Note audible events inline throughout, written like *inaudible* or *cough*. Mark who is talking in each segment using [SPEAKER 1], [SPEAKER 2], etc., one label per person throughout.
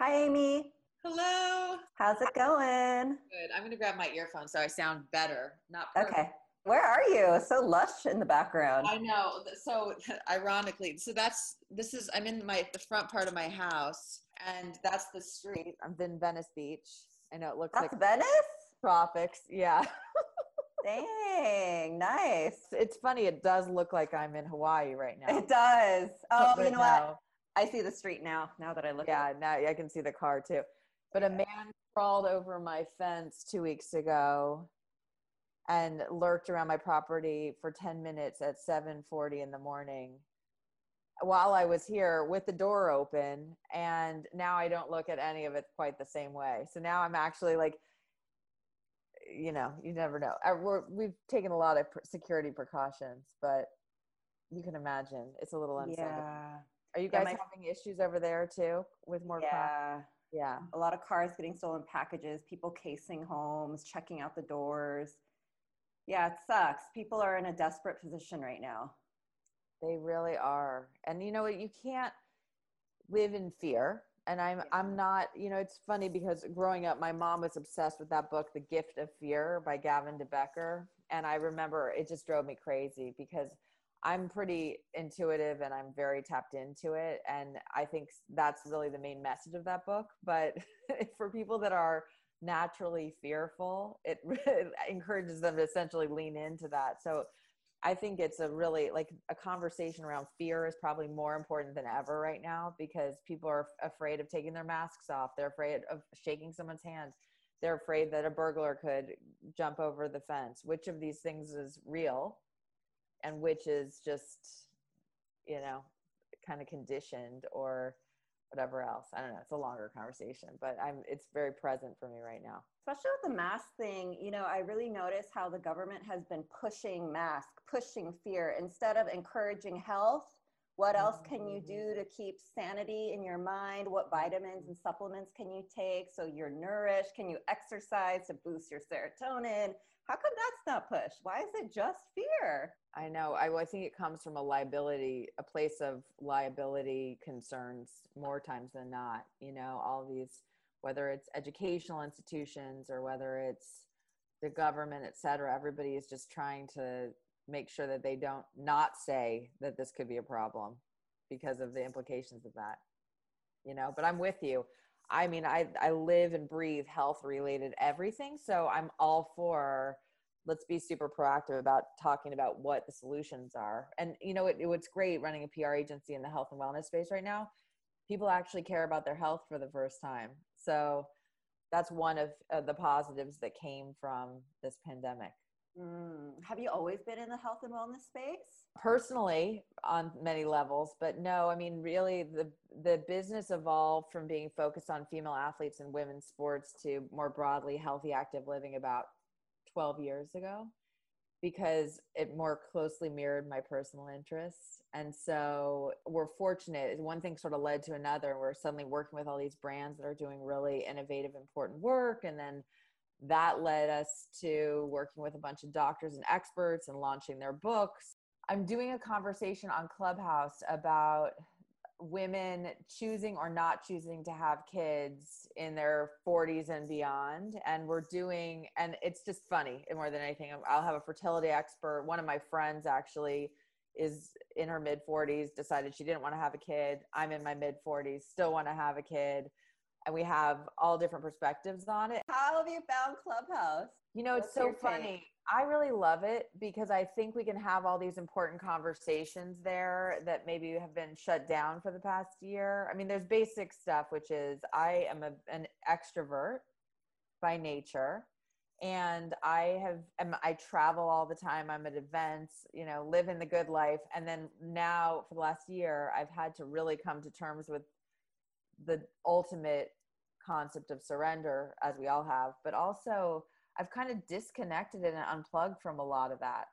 [SPEAKER 1] Hi, Amy.
[SPEAKER 2] Hello.
[SPEAKER 1] How's it going?
[SPEAKER 2] Good. I'm going to grab my earphone so I sound better. Not perfect.
[SPEAKER 1] Okay. Where are you? So lush in the background.
[SPEAKER 2] I know. So ironically, so that's this is I'm in my the front part of my house, and that's the street. I'm in Venice Beach. I know it looks
[SPEAKER 1] That's
[SPEAKER 2] like
[SPEAKER 1] Venice?
[SPEAKER 2] tropics. Yeah. *laughs*
[SPEAKER 1] Dang, nice.
[SPEAKER 2] it's funny. It does look like I'm in Hawaii right now.
[SPEAKER 1] It does. Oh,
[SPEAKER 2] But
[SPEAKER 1] you know what? I see the street now, now that I look
[SPEAKER 2] Yeah,
[SPEAKER 1] at it.
[SPEAKER 2] now I can see the car too. But a man crawled over my fence two weeks ago and lurked around my property for 10 minutes at 7:40 in the morning while I was here with the door open and now I don't look at any of it quite the same way. So now I'm actually like you know, you never know. I, we're, we've taken a lot of pr- security precautions, but you can imagine it's a little unsettling.
[SPEAKER 1] Yeah.
[SPEAKER 2] Are you
[SPEAKER 1] Yeah,
[SPEAKER 2] guys
[SPEAKER 1] my-
[SPEAKER 2] having issues over there too with more?
[SPEAKER 1] Yeah.
[SPEAKER 2] Yeah.
[SPEAKER 1] A lot of cars getting stolen packages, people casing homes, checking out the doors. Yeah, it sucks. People are in a desperate position right now.
[SPEAKER 2] They really are. And you know what? You can't live in fear. And I'm I'm not, you know, it's funny because growing up my mom was obsessed with that book, The Gift of Fear by Gavin de Becker. And I remember it just drove me crazy because I'm pretty intuitive and I'm very tapped into it. And I think that's really the main message of that book. But *laughs* for people that are naturally fearful, *laughs* it, encourages them to essentially lean into that. So I think it's a really like a conversation around fear is probably more important than ever right now because people are afraid of taking their masks off. They're afraid of shaking someone's hand. They're afraid that a burglar could jump over the fence. Which of these things is real and which is just, you know, kind of conditioned or whatever else. I don't know. It's a longer conversation, but I'm it's very present for me right now.
[SPEAKER 1] especially with the mask thing you know i really notice how the government has been pushing mask pushing fear instead of encouraging health what else can you do mm-hmm. to keep sanity in your mind what vitamins and supplements can you take so you're nourished can you exercise to boost your serotonin how come that's not pushed why is it just fear
[SPEAKER 2] I know. I, I think it comes from a liability, a place of liability concerns more times than not. You know, all these, whether it's educational institutions or whether it's the government, et cetera, everybody is just trying to make sure that they don't not say that this could be a problem because of the implications of that. You know, but I'm with you. I mean, I, I live and breathe health related everything. So I'm all for let's be super proactive about talking about what the solutions are. And you know, it, what's great running a PR agency in the health and wellness space right now, people actually care about their health for the first time. So that's one of uh, the positives that came from this pandemic.
[SPEAKER 1] Mm. have you always been in the health and wellness space
[SPEAKER 2] Personally, on many levels, but no, I mean, really, the the business evolved from being focused on female athletes and women's sports to more broadly healthy, active living about 12 years ago because it more closely mirrored my personal interests. And so we're fortunate. One thing sort of led to another. And we're suddenly working with all these brands that are doing really innovative, important work. And then that led us to working with a bunch of doctors and experts and launching their books. I'm doing a conversation on Clubhouse about women choosing or not choosing to have kids in their 40s and beyond. And we're doing and it's just funny more than anything. I'll have a fertility expert. One of my friends actually is in her mid 40s decided she didn't want to have a kid. I'm in my mid 40s still want to have a kid and we have all different perspectives on it
[SPEAKER 1] how have you found clubhouse
[SPEAKER 2] you know, it's so
[SPEAKER 1] your take?
[SPEAKER 2] funny. I really love it because I think we can have all these important conversations there that maybe have been shut down for the past year. I mean, there's basic stuff, which is I am a, an extrovert by nature. And I have, am, I travel all the time. I'm at events, you know, living the good life. And then now for the last year, I've had to really come to terms with the ultimate concept of surrender, as we all have, but also I've kind of disconnected and unplugged from a lot of that.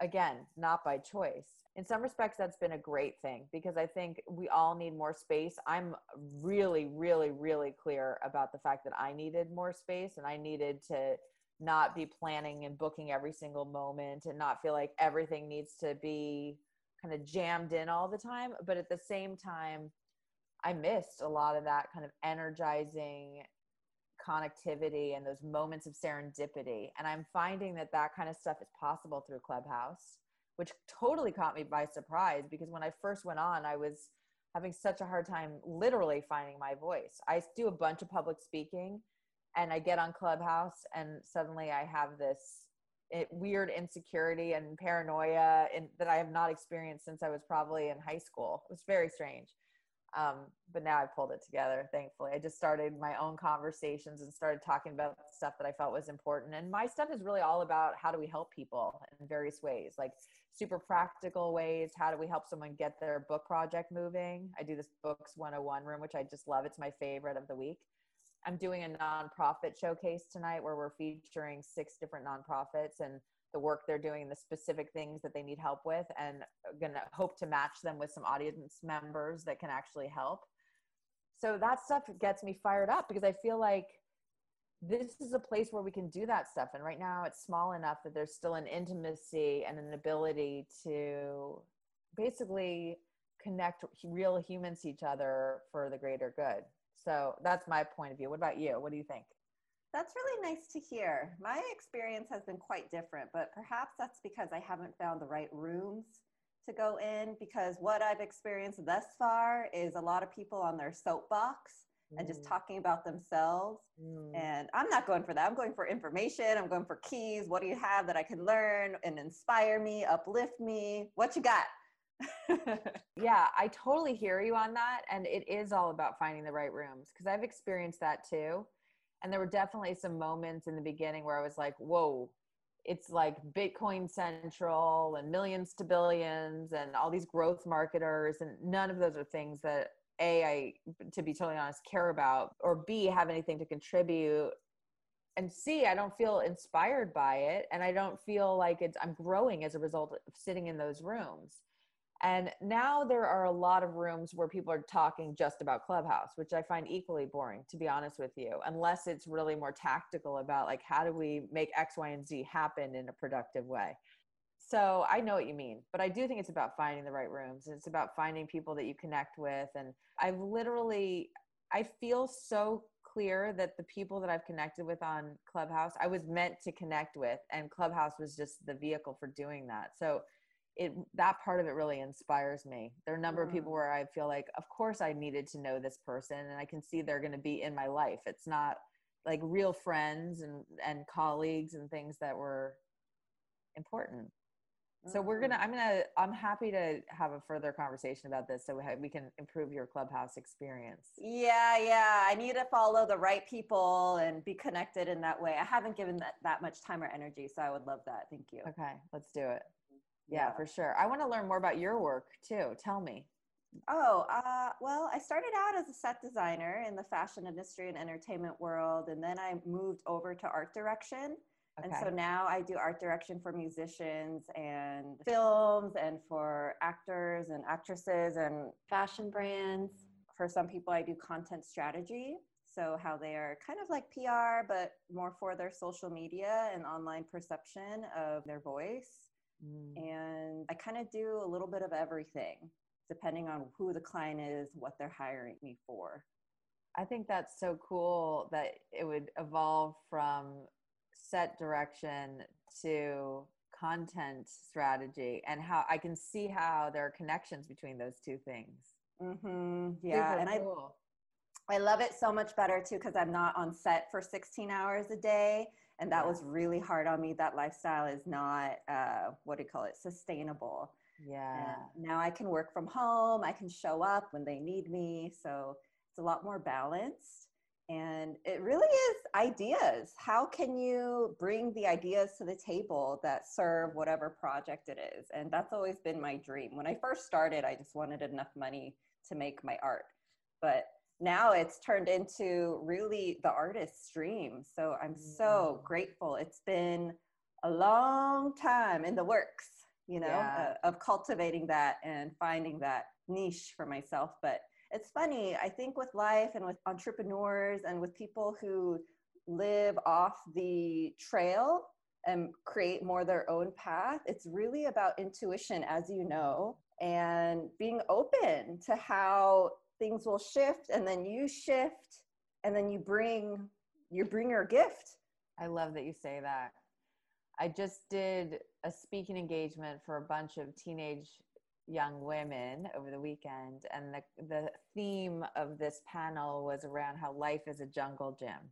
[SPEAKER 2] Again, not by choice. In some respects, that's been a great thing because I think we all need more space. I'm really, really, really clear about the fact that I needed more space and I needed to not be planning and booking every single moment and not feel like everything needs to be kind of jammed in all the time. But at the same time, I missed a lot of that kind of energizing connectivity and those moments of serendipity. And I'm finding that that kind of stuff is possible through Clubhouse, which totally caught me by surprise because when I first went on, I was having such a hard time literally finding my voice. I do a bunch of public speaking and I get on Clubhouse and suddenly I have this it, weird insecurity and paranoia in, that I have not experienced since I was probably in high school. It was very strange. Um, but now I pulled it together, thankfully. I just started my own conversations and started talking about stuff that I felt was important. And my stuff is really all about how do we help people in various ways, like super practical ways. How do we help someone get their book project moving? I do this Books 101 room, which I just love. It's my favorite of the week. I'm doing a nonprofit showcase tonight where we're featuring six different nonprofits and the work they're doing, the specific things that they need help with, and gonna hope to match them with some audience members that can actually help. So that stuff gets me fired up because I feel like this is a place where we can do that stuff. And right now it's small enough that there's still an intimacy and an ability to basically connect real humans to each other for the greater good. So that's my point of view. What about you? What do you think?
[SPEAKER 1] That's really nice to hear. My experience has been quite different, but perhaps that's because I haven't found the right rooms to go in because what I've experienced thus far is a lot of people on their soapbox mm. and just mm. talking about themselves. Mm. And I'm not going for that. I'm going for information. I'm going for keys. What do you have that I can learn and inspire me, uplift me? What you got? *laughs*
[SPEAKER 2] yeah, I totally hear you on that. And it is all about finding the right rooms because I've experienced that too. And there were definitely some moments in the beginning where I was like, whoa, it's like Bitcoin Central and millions to billions and all these growth marketers. And none of those are things that A, I, to be totally honest, care about, or B, have anything to contribute. And C, I don't feel inspired by it. And I don't feel like it's, I'm growing as a result of sitting in those rooms. And now there are a lot of rooms where people are talking just about Clubhouse, which I find equally boring, to be honest with you, unless it's really more tactical about like how do we make X, Y, and Z happen in a productive way. So I know what you mean, but I do think it's about finding the right rooms. It's about finding people that you connect with. And I've literally, I feel so clear that the people that I've connected with on Clubhouse, I was meant to connect with, and Clubhouse was just the vehicle for doing that. So it that part of it really inspires me. There are a number mm. of people mm. where i feel like of course i needed to know this person and i can see they're going to be in my life. It's not like real friends and and colleagues and things that were important. So we're gonna mm. i'm gonna i'm happy to have a further conversation about this so we can improve your clubhouse experience.
[SPEAKER 1] Yeah yeah. I need to follow the right people and be connected in that way. I haven't given that that much time or energy so i would love that. Thank you.
[SPEAKER 2] Okay let's do it yeah, for sure. I want to learn more about your work too. Tell me.
[SPEAKER 1] Oh, uh, well, I started out as a set designer in the fashion industry and entertainment world, and then I moved over to art direction. Okay. And so now I do art direction for musicians and films and for actors and actresses and fashion brands. For some people, I do content strategy. So, how they are kind of like PR, but more for their social media and online perception of their voice. Mm. And I kind of do a little bit of everything depending on who the client is, what they're hiring me for.
[SPEAKER 2] I think that's so cool that it would evolve from set direction to content strategy and how I can see how there are connections between those two things.
[SPEAKER 1] Mm-hmm. Yeah. Super and cool. I, I love it so much better too because I'm not on set for 16 hours a day and that yeah. was really hard on me. That lifestyle is not uh, what do you call it? Sustainable.
[SPEAKER 2] Yeah.
[SPEAKER 1] and now i can work from home. I can show up when they need me. So it's a lot more balanced. And it really is ideas. How can you bring the ideas to the table that serve whatever project it is? And that's always been my dream. When i first started i just wanted enough money to make my art. But now it's turned into really the artist's dream. So I'm so mm. grateful. It's been a long time in the works, you know, yeah. uh, of cultivating that and finding that niche for myself. But it's funny, I think with life and with entrepreneurs and with people who live off the trail and create more their own path, it's really about intuition, as you know, and being open to how things will shift and then you shift and then you bring you bring your gift.
[SPEAKER 2] I love that you say that. I just did a speaking engagement for a bunch of teenage young women over the weekend and the, the theme of this panel was around how life is a jungle gym.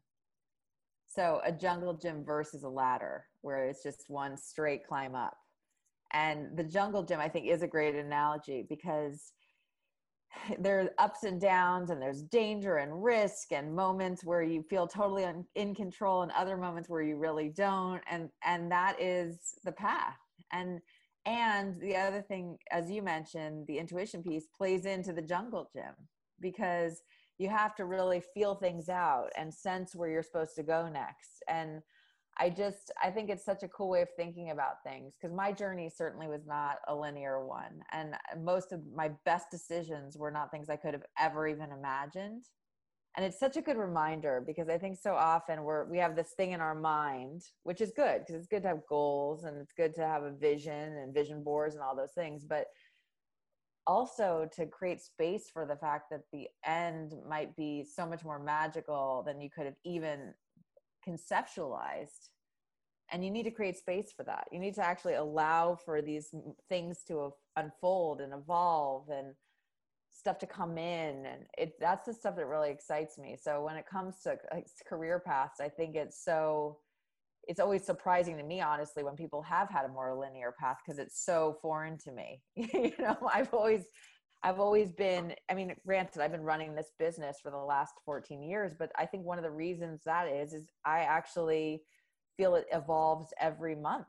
[SPEAKER 2] So a jungle gym versus a ladder where it's just one straight climb up. And the jungle gym i think is a great analogy because *laughs* there's ups and downs and there's danger and risk and moments where you feel totally un, in control and other moments where you really don't and and that is the path. And and the other thing as you mentioned the intuition piece plays into the jungle gym because you have to really feel things out and sense where you're supposed to go next. And I just I think it's such a cool way of thinking about things because my journey certainly was not a linear one and uh, most of my best decisions were not things I could have ever even imagined. And it's such a good reminder because I think so often we're we have this thing in our mind, which is good because it's good to have goals and it's good to have a vision and vision boards and all those things, but also to create space for the fact that the end might be so much more magical than you could have even conceptualized and you need to create space for that. You need to actually allow for these things to unfold and evolve and stuff to come in and it that's the stuff that really excites me. So when it comes to uh, career paths i think it's so it's always surprising to me honestly when people have had a more linear path because it's so foreign to me. *laughs* You know i've always I've always been, I mean, granted, I've been running this business for the last 14 years, but I think one of the reasons that is, is I actually feel it evolves every month.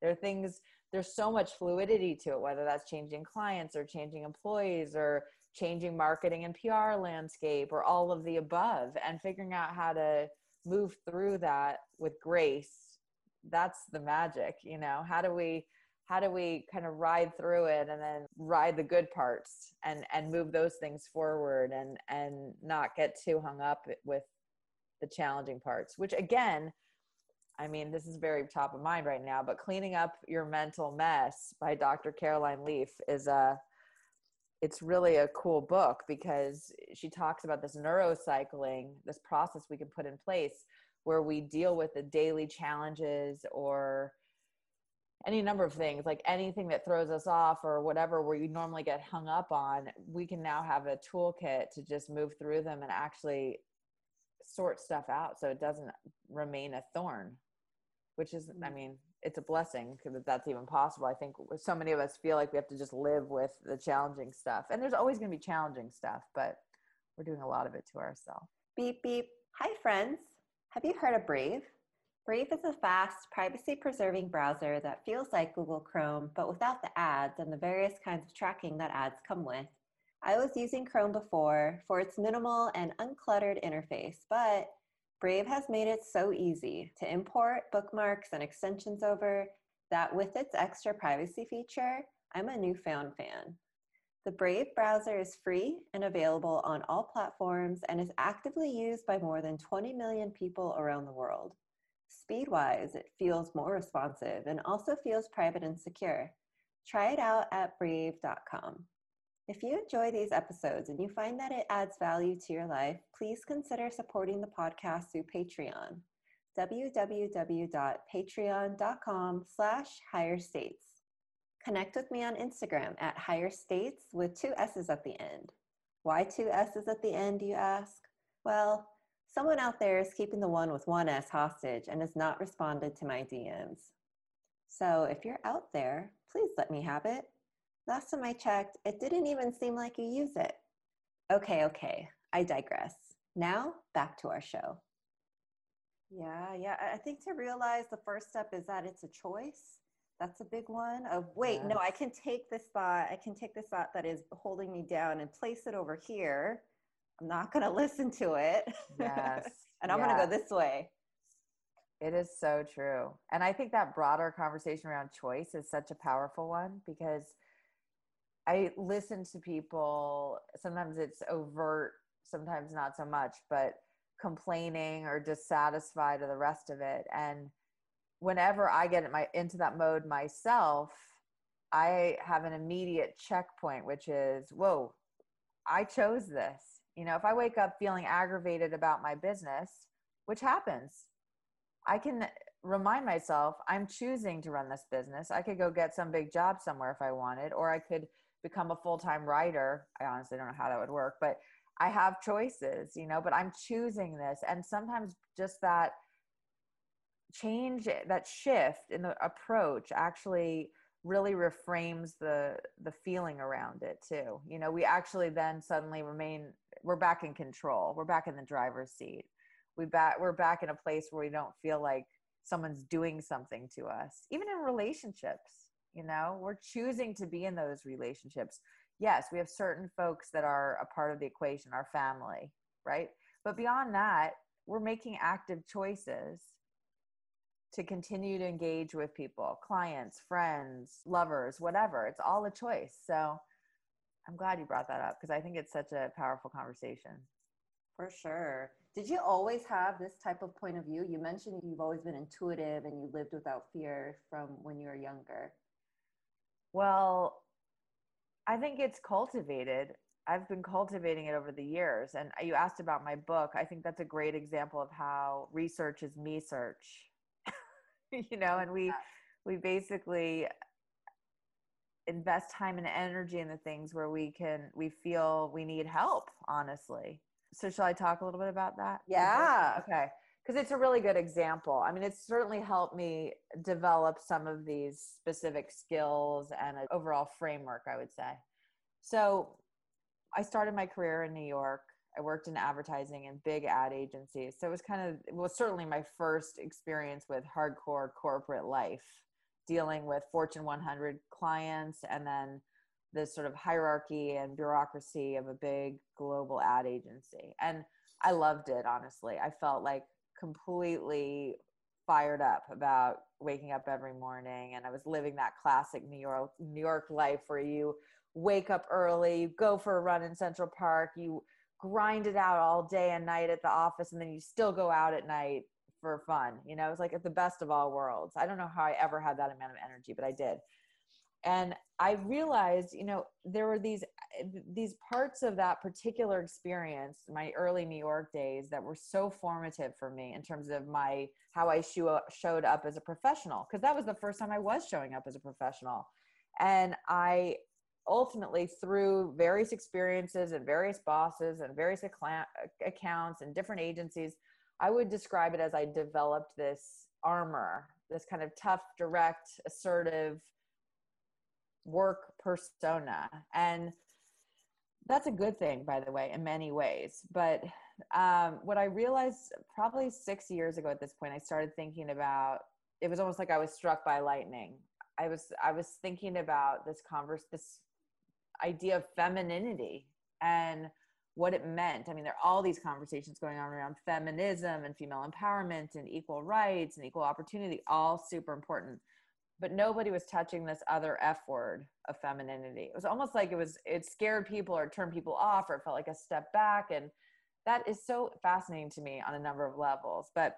[SPEAKER 2] There are things, there's so much fluidity to it, whether that's changing clients or changing employees or changing marketing and PR landscape or all of the above and figuring out how to move through that with grace. That's the magic, you know, how do we, how do we kind of ride through it and then ride the good parts and and move those things forward and and not get too hung up with the challenging parts which again i mean this is very top of mind right now but cleaning up your mental mess by dr caroline leaf is a it's really a cool book because she talks about this neurocycling this process we can put in place where we deal with the daily challenges or any number of things like anything that throws us off or whatever where you normally get hung up on we can now have a toolkit to just move through them and actually sort stuff out so it doesn't remain a thorn which is i mm-hmm. mean it's a blessing because that's even possible i think so many of us feel like we have to just live with the challenging stuff and there's always going to be challenging stuff but we're doing a lot of it to ourselves
[SPEAKER 1] beep beep. Hi friends. Have you heard of brave Brave is a fast, privacy preserving browser that feels like Google Chrome, but without the ads and the various kinds of tracking that ads come with. I was using Chrome before for its minimal and uncluttered interface, but Brave has made it so easy to import bookmarks and extensions over that with its extra privacy feature, I'm a newfound fan. The Brave browser is free and available on all platforms and is actively used by more than 20 million people around the world. Speed-wise, it feels more responsive and also feels private and secure. Try it out at brave.com. If you enjoy these episodes and you find that it adds value to your life, please consider supporting the podcast through Patreon. www.patreon.com slash higher states. Connect with me on Instagram at higher states with two S's at the end. Why two S's at the end, you ask? Well, Someone out there is keeping the one with one S hostage and has not responded to my DMs. So if you're out there, please let me have it. Last time I checked, it didn't even seem like you use it. Okay, okay, I digress. Now, back to our show. Yeah, yeah. I think to realize the first step is that it's a choice. That's a big one. Of wait, yes. no, I can take this thought, I can take this thought that is holding me down and place it over here I'm not going to listen to it. *laughs* Yes. and I'm yes. going to go this way.
[SPEAKER 2] It is so true. And I think that broader conversation around choice is such a powerful one because I listen to people, sometimes it's overt, sometimes not so much, but complaining or dissatisfied or the rest of it. And whenever I get in my, into that mode myself, I have an immediate checkpoint, which is, whoa, I chose this. You know, if I wake up feeling aggravated about my business, which happens, I can remind myself I'm choosing to run this business. I could go get some big job somewhere if I wanted, or I could become a full time writer. I honestly don't know how that would work, but I have choices, you know, but I'm choosing this. And sometimes just that change, that shift in the approach actually really reframes the the feeling around it too you know we actually then suddenly remain we're back in control. We're back in the driver's seat. We back we're back in a place where we don't feel like someone's doing something to us even in relationships you know? We're choosing to be in those relationships. Yes we have certain folks that are a part of the equation our family right? But beyond that we're making active choices to continue to engage with people, clients, friends, lovers, whatever. It's all a choice. So I'm glad you brought that up because I think it's such a powerful conversation.
[SPEAKER 1] For sure. Did you always have this type of point of view? You mentioned you've always been intuitive and you lived without fear from when you were younger.
[SPEAKER 2] Well, I think it's cultivated. I've been cultivating it over the years. And you asked about my book. I think that's a great example of how research is me search *laughs* you know, and we we basically invest time and energy in the things where we can we feel we need help honestly. So shall i talk a little bit about that?
[SPEAKER 1] Yeah.
[SPEAKER 2] okay. Because it's a really good example. I mean it's certainly helped me develop some of these specific skills and an overall framework i would say. So i started my career in new york. I worked in advertising and big ad agencies. So it was kind of, it was certainly my first experience with hardcore corporate life, dealing with Fortune 100 clients and then the sort of hierarchy and bureaucracy of a big global ad agency. And I loved it, honestly. I felt like completely fired up about waking up every morning and I was living that classic New York New York life where you wake up early, you go for a run in Central Park, you grind it out all day and night at the office and then you still go out at night for fun you know it's like at the best of all worlds. I don't know how i ever had that amount of energy but i did. And i realized you know there were these these parts of that particular experience my early new york days that were so formative for me in terms of my how i show, showed up as a professional because that was the first time i was showing up as a professional. And i ultimately through various experiences and various bosses and various accounts and different agencies i would describe it as i developed this armor this kind of tough direct assertive work persona. And that's a good thing by the way in many ways. But um, what i realized probably six years ago at this point i started thinking about it was almost like i was struck by lightning. I was i was thinking about this converse this idea of femininity. And what it meant. I mean, there are all these conversations going on around feminism and female empowerment and equal rights and equal opportunity, all super important. But nobody was touching this other F word of femininity. It was almost like it was, it scared people or turned people off or felt like a step back. And that is so fascinating to me on a number of levels. But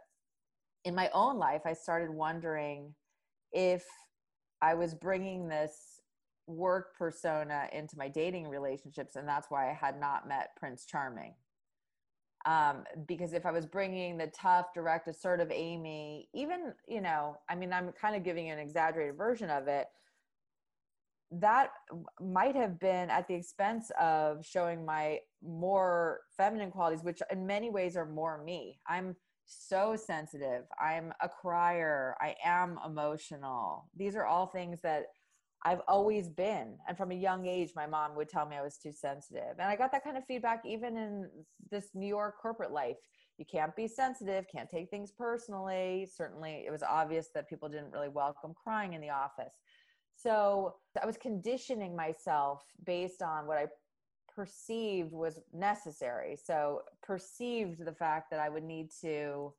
[SPEAKER 2] in my own life, I started wondering if I was bringing this work persona into my dating relationships and that's why i had not met prince charming. Um, because if i was bringing the tough direct assertive amy even you know i mean i'm kind of giving an exaggerated version of it that might have been at the expense of showing my more feminine qualities which in many ways are more me. I'm so sensitive. I'm a crier. I am emotional. These are all things that I've always been. And from a young age, my mom would tell me I was too sensitive. And I got that kind of feedback even in this New York corporate life. You can't be sensitive, can't take things personally. Certainly, it was obvious that people didn't really welcome crying in the office. So I was conditioning myself based on what I perceived was necessary. So, perceived the fact that I would need to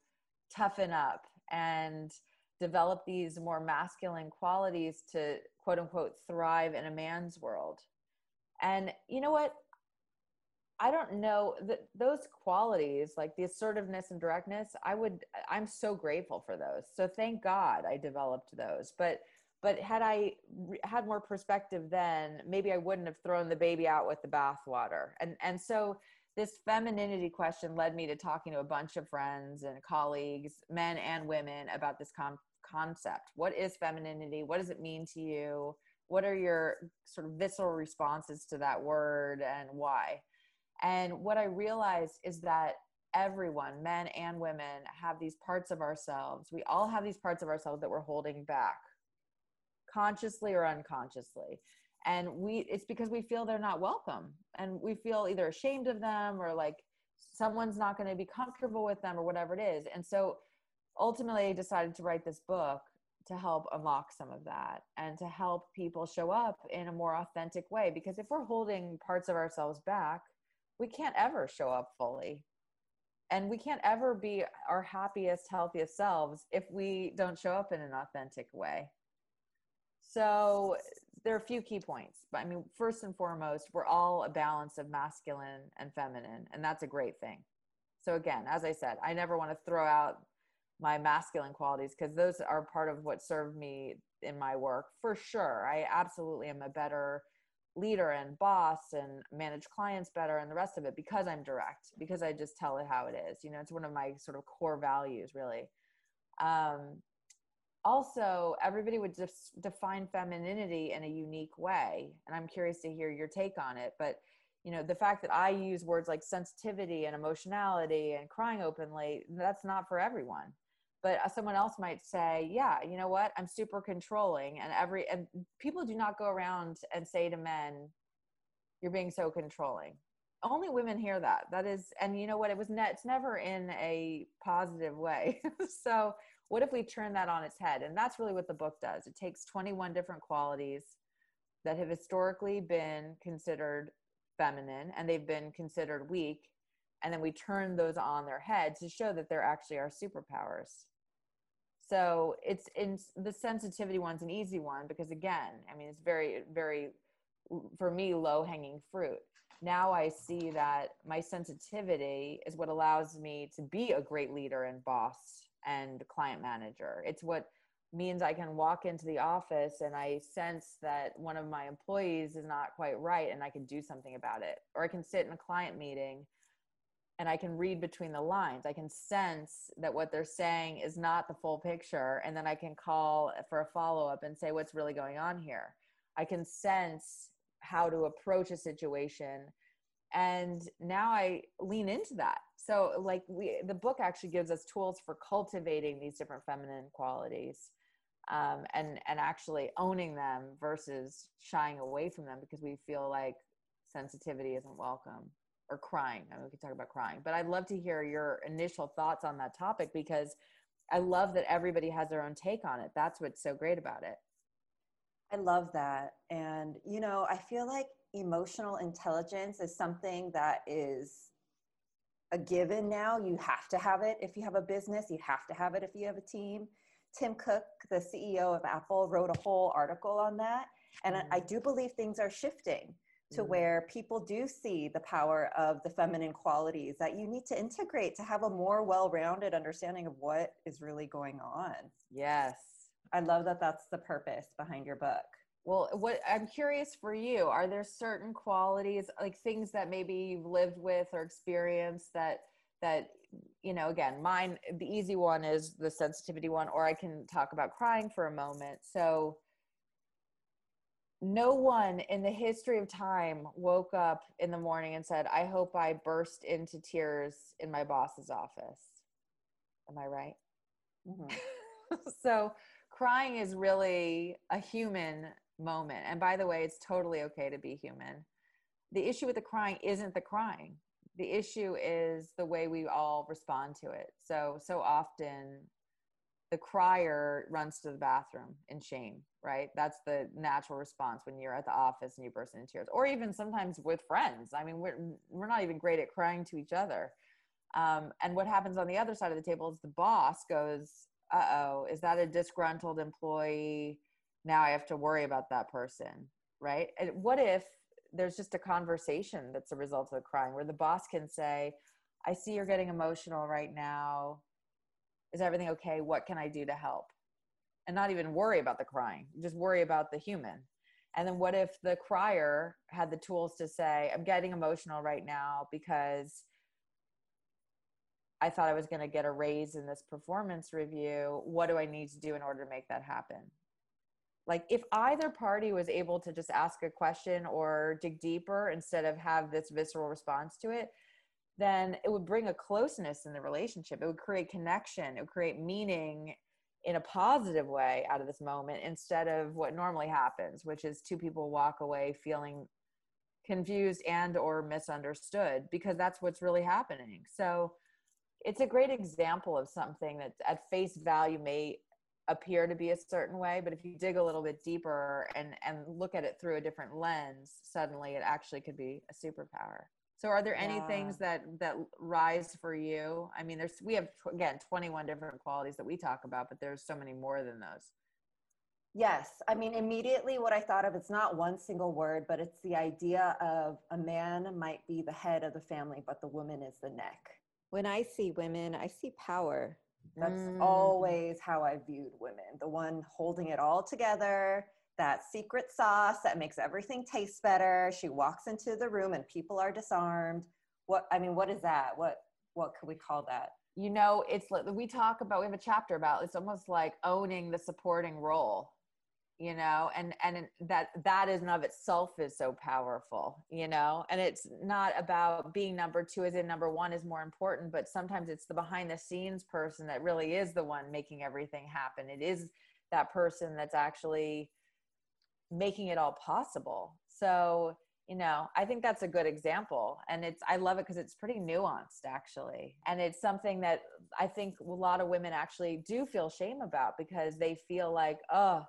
[SPEAKER 2] toughen up and develop these more masculine qualities to quote unquote thrive in a man's world. And you know what? I don't know that those qualities, like the assertiveness and directness, I would, I'm so grateful for those. So thank God I developed those. But but had i had more perspective then maybe i wouldn't have thrown the baby out with the bathwater and and so this femininity question led me to talking to a bunch of friends and colleagues men and women about this com- concept? What is femininity? What does it mean to you? What are your sort of visceral responses to that word and why? And what i realized is that everyone men and women have these parts of ourselves. We all have these parts of ourselves that we're holding back consciously or unconsciously. And we it's because we feel they're not welcome. And we feel either ashamed of them or like someone's not going to be comfortable with them or whatever it is. And so ultimately decided to write this book to help unlock some of that and to help people show up in a more authentic way. Because if we're holding parts of ourselves back we can't ever show up fully. And we can't ever be our happiest healthiest selves if we don't show up in an authentic way. So there are a few key points but i mean first and foremost we're all a balance of masculine and feminine and that's a great thing. So again as i said i never want to throw out my masculine qualities because those are part of what served me in my work for sure. I absolutely am a better leader and boss and manage clients better and the rest of it because i'm direct because i just tell it how it is you know it's one of my sort of core values really. Um, also everybody would just define femininity in a unique way and i'm curious to hear your take on it but you know the fact that i use words like sensitivity and emotionality and crying openly that's not for everyone but uh, someone else might say yeah you know what? I'm super controlling and every and people do not go around and say to men you're being so controlling. Only women hear that. That is and you know what? It was net it's never in a positive way. *laughs* So what if we turn that on its head? And that's really what the book does. It takes 21 different qualities that have historically been considered feminine and they've been considered weak and then we turn those on their head to show that they're actually our superpowers. So it's in the sensitivity one's an easy one because again i mean it's very very for me low hanging fruit. Now i see that my sensitivity is what allows me to be a great leader and boss and client manager. It's what means i can walk into the office and i sense that one of my employees is not quite right and i can do something about it. Or i can sit in a client meeting and I can read between the lines. I can sense that what they're saying is not the full picture. And then I can call for a follow up and say, what's really going on here? I can sense how to approach a situation. And now I lean into that. So, like, we, the book actually gives us tools for cultivating these different feminine qualities. Um, and and actually owning them versus shying away from them because we feel like sensitivity isn't welcome or crying. I mean, we could talk about crying, but I'd love to hear your initial thoughts on that topic because I love that everybody has their own take on it. That's what's so great about it.
[SPEAKER 1] I love that. And, you know, I feel like emotional intelligence is something that is a given now. You have to have it if you have a business, you have to have it if you have a team. Tim Cook, the CEO of Apple, wrote a whole article on that. And. I mm-hmm. do believe things are shifting to mm-hmm. where people do see the power of the feminine qualities that you need to integrate to have a more well-rounded understanding of what is really going on.
[SPEAKER 2] Yes.
[SPEAKER 1] I love that that's the purpose behind your book.
[SPEAKER 2] Well, what I'm curious for you, are there certain qualities like things that maybe you've lived with or experienced that that you know, again, mine the easy one is the sensitivity one or I can talk about crying for a moment. So no one in the history of time woke up in the morning and said, I hope I burst into tears in my boss's office. Am I right? Mm-hmm. *laughs* so, crying is really a human moment. And by the way, it's totally okay to be human. The issue with the crying isn't the crying, the issue is the way we all respond to it. So, so often the crier runs to the bathroom in shame, right? That's the natural response when you're at the office and you burst into tears, or even sometimes with friends. I mean, we're we're not even great at crying to each other. Um, and what happens on the other side of the table is the boss goes, "Uh oh, is that a disgruntled employee? Now I have to worry about that person, right?" And what if there's just a conversation that's a result of the crying, where the boss can say, "I see you're getting emotional right now." Is everything okay? What can i do to help? And not even worry about the crying just worry about the human. And then what if the crier had the tools to say i'm getting emotional right now because i thought i was going to get a raise in this performance review. What do i need to do in order to make that happen? Like if either party was able to just ask a question or dig deeper instead of have this visceral response to it then it would bring a closeness in the relationship. It would create connection. It would create meaning in a positive way out of this moment instead of what normally happens which is two people walk away feeling confused and or misunderstood because that's what's really happening. So it's a great example of something that at face value may appear to be a certain way but if you dig a little bit deeper and and look at it through a different lens suddenly it actually could be a superpower so are there any yeah. things that that rise for you? I mean there's we have again 21 different qualities that we talk about but there's so many more than those.
[SPEAKER 1] Yes. I mean immediately what i thought of it's not one single word but it's the idea of a man might be the head of the family but the woman is the neck. When i see women i see power. That's mm. always how I viewed women the one holding it all together, that secret sauce that makes everything taste better. She walks into the room and people are disarmed. What, I mean, what is that? What, what could we call that?
[SPEAKER 2] You know, it's we talk about, we have a chapter about it's almost like owning the supporting role you know and and that that is and of itself is so powerful you know and it's not about being number two as in number one is more important but sometimes it's the behind the scenes person that really is the one making everything happen it is that person that's actually making it all possible. So you know i think that's a good example. And it's i love it because it's pretty nuanced actually. And it's something that i think a lot of women actually do feel shame about because they feel like oh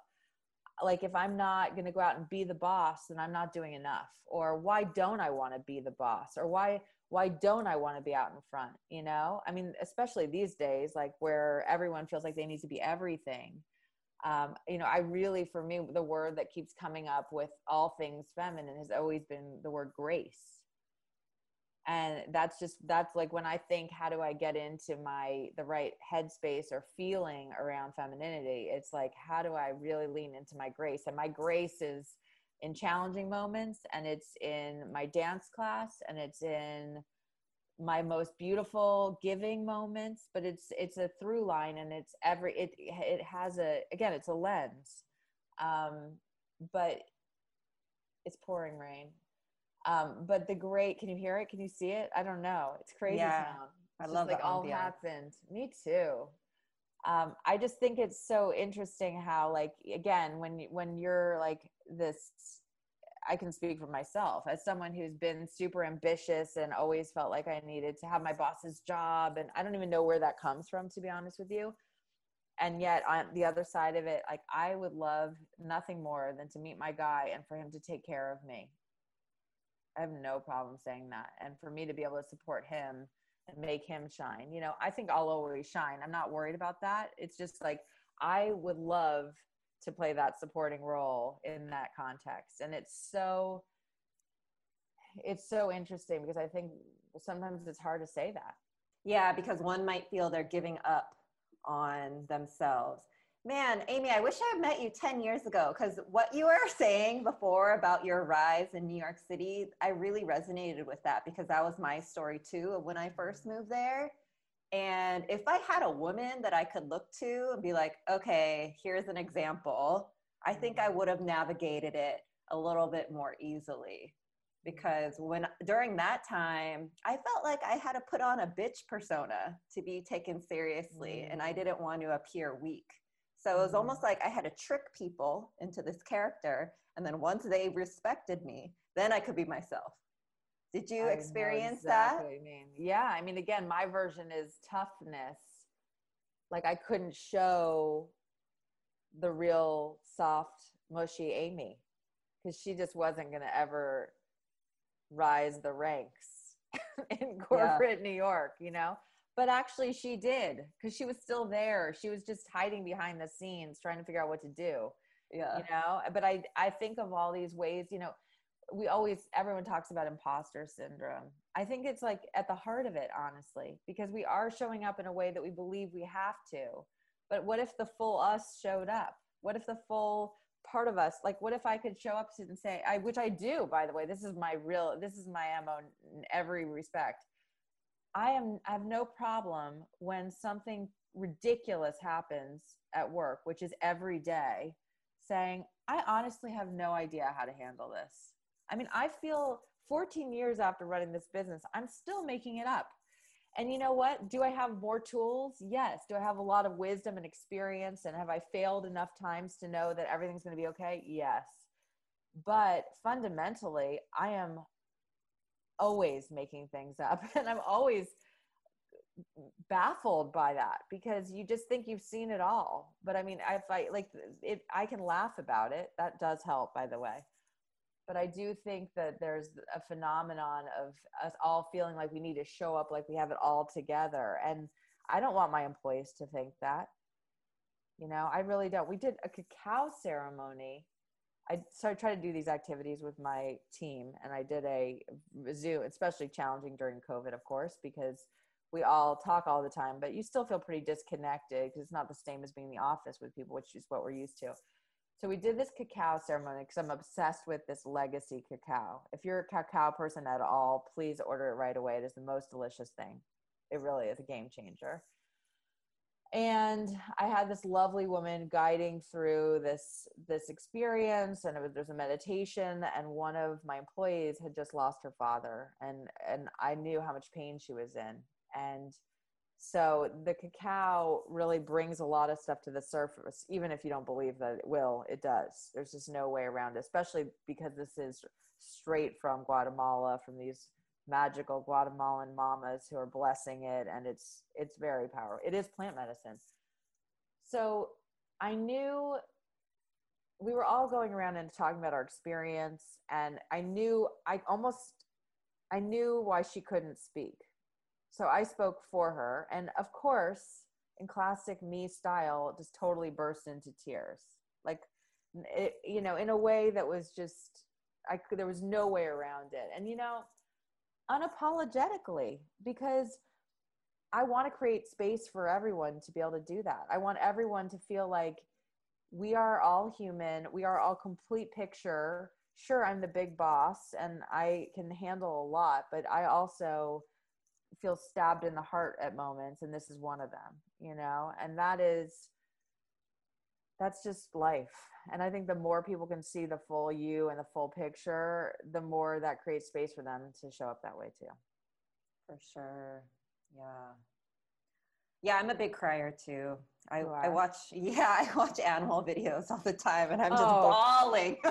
[SPEAKER 2] like if i'm not going to go out and be the boss then i'm not doing enough. Or why don't i want to be the boss? Or why why don't i want to be out in front? You know? I mean especially these days like where everyone feels like they need to be everything um, you know i really for me the word that keeps coming up with all things feminine has always been the word grace. And that's just that's like when i think how do i get into my the right headspace or feeling around femininity? It's like how do i really lean into my grace? And my grace is in challenging moments and it's in my dance class and it's in my most beautiful giving moments but it's it's a through line and it's every it it has a again it's a lens um but it's pouring rain um, but the great, can you hear it? Can you see it? I don't know. It's crazy yeah, sound.
[SPEAKER 1] I love
[SPEAKER 2] like all happened. Me too. Um, I just think it's so interesting how, like, again, when when you're like this, I can speak for myself as someone who's been super ambitious and always felt like I needed to have my boss's job, and I don't even know where that comes from, to be honest with you. And yet, on the other side of it, like, I would love nothing more than to meet my guy and for him to take care of me I have no problem saying that. And for me to be able to support him and make him shine, you know, I think I'll always shine. I'm not worried about that. It's just like I would love to play that supporting role in that context. And it's so it's so interesting because I think sometimes it's hard to say that.
[SPEAKER 1] Yeah, because one might feel they're giving up on themselves Man, Amy, I wish I had met you 10 years ago because what you were *laughs* saying before about your rise in New York City, I really resonated with that because that was my story too of when I first moved there. And if I had a woman that I could look to and be like, okay, here's an example, I think I would have navigated it a little bit more easily. Because when during that time, I felt like I had to put on a bitch persona to be taken seriously, and I didn't want to appear weak. So it was almost mm-hmm. like I had to trick people into this character. And then once they respected me, then I could be myself. Did you experience exactly that?
[SPEAKER 2] I mean, yeah. I mean, again, my version is toughness. Like I couldn't show the real soft, mushy Amy because she just wasn't going to ever rise the ranks *laughs* in corporate yeah. New York, you know? but actually she did because she was still there she was just hiding behind the scenes trying to figure out what to do yeah you know but i i think of all these ways you know we always everyone talks about imposter syndrome. I think it's like at the heart of it honestly because we are showing up in a way that we believe we have to. But what if the full us showed up? What if the full part of us like what if i could show up and say i which i do by the way this is my real this is my mo in every respect. I am i have no problem when something ridiculous happens at work which is every day saying i honestly have no idea how to handle this i mean i feel 14 years after running this business i'm still making it up and you know what? Do I have more tools? Yes. Do I have a lot of wisdom and experience? And have I failed enough times to know that everything's going to be okay? Yes. But fundamentally, I am always making things up *laughs* and I'm always baffled by that because you just think you've seen it all. But I mean, if I like it, I can laugh about it. That does help, by the way but I do think that there's a phenomenon of us all feeling like we need to show up like we have it all together. And I don't want my employees to think that. You know, I really don't. We did a cacao ceremony. I so I try to do these activities with my team, and I did a Zoom, especially challenging during COVID, of course, because we all talk all the time, but you still feel pretty disconnected because it's not the same as being in the office with people, which is what we're used to. So we did this cacao ceremony because I'm obsessed with this legacy cacao. If you're a cacao person at all, please order it right away. It is the most delicious thing. It really is a game changer. And I had this lovely woman guiding through this this experience, and it was, a meditation. And one of my employees had just lost her father, and and I knew how much pain she was in, and so the cacao really brings a lot of stuff to the surface, even if you don't believe that it will, it does. There's just no way around it, especially because this is straight from Guatemala, from these magical Guatemalan mamas who are blessing it, and it's it's very powerful. It is plant medicine. So I knew we were all going around and talking about our experience, and I knew I almost I knew why she couldn't speak so I spoke for her. And of course, in classic me style, just totally burst into tears. Like, it, you know, in a way that was just, I could, there was no way around it. And, you know, unapologetically, because I want to create space for everyone to be able to do that. I want everyone to feel like we are all human, we are all complete picture. Sure, I'm the big boss and I can handle a lot, but I also feel stabbed in the heart at moments and this is one of them you know? And that is that's just life. And i think the more people can see the full you and the full picture the more that creates space for them to show up that way too.
[SPEAKER 1] For sure. Yeah. Yeah i'm a big crier too. I, I watch *laughs* yeah i watch animal videos all the time and i'm just oh. bawling. *laughs*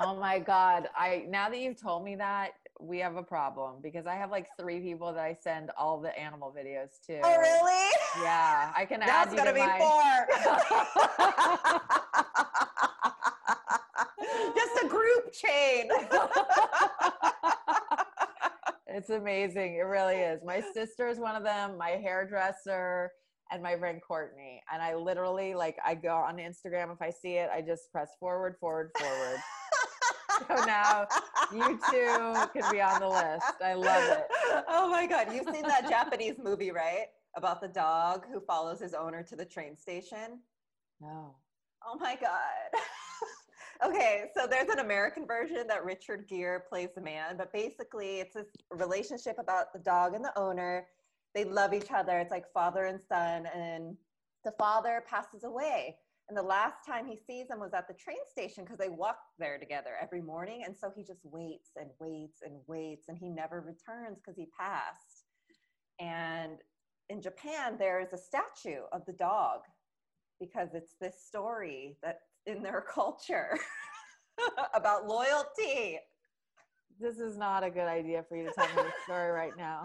[SPEAKER 2] Oh my god. I now that you've told me that we have a problem because I have like three people that I send all the animal videos to.
[SPEAKER 1] Oh, really?
[SPEAKER 2] Yeah, I can
[SPEAKER 1] That's
[SPEAKER 2] add you
[SPEAKER 1] gonna
[SPEAKER 2] to
[SPEAKER 1] be
[SPEAKER 2] my...
[SPEAKER 1] four. *laughs* Just a group chain.
[SPEAKER 2] it's amazing. It really is. My sister is one of them. My hairdresser and my friend Courtney. And I literally like I go on Instagram if I see it, I just press forward, forward, forward. So now you too can be on the list. I love it.
[SPEAKER 1] Oh my God. You've seen that Japanese movie, right? About the dog who follows his owner to the train station?
[SPEAKER 2] No.
[SPEAKER 1] Oh my God. *laughs* okay, so there's an American version that Richard Gere plays the man, but basically it's this relationship about the dog and the owner. They love each other. It's like father and son, and the father passes away. And the last time he sees him was at the train station because they walk there together every morning. And so he just waits and waits and waits, and he never returns because he passed. And in Japan, there is a statue of the dog because it's this story that's in their *laughs* culture *laughs* about loyalty.
[SPEAKER 2] This is not a good idea for you to tell me the story right now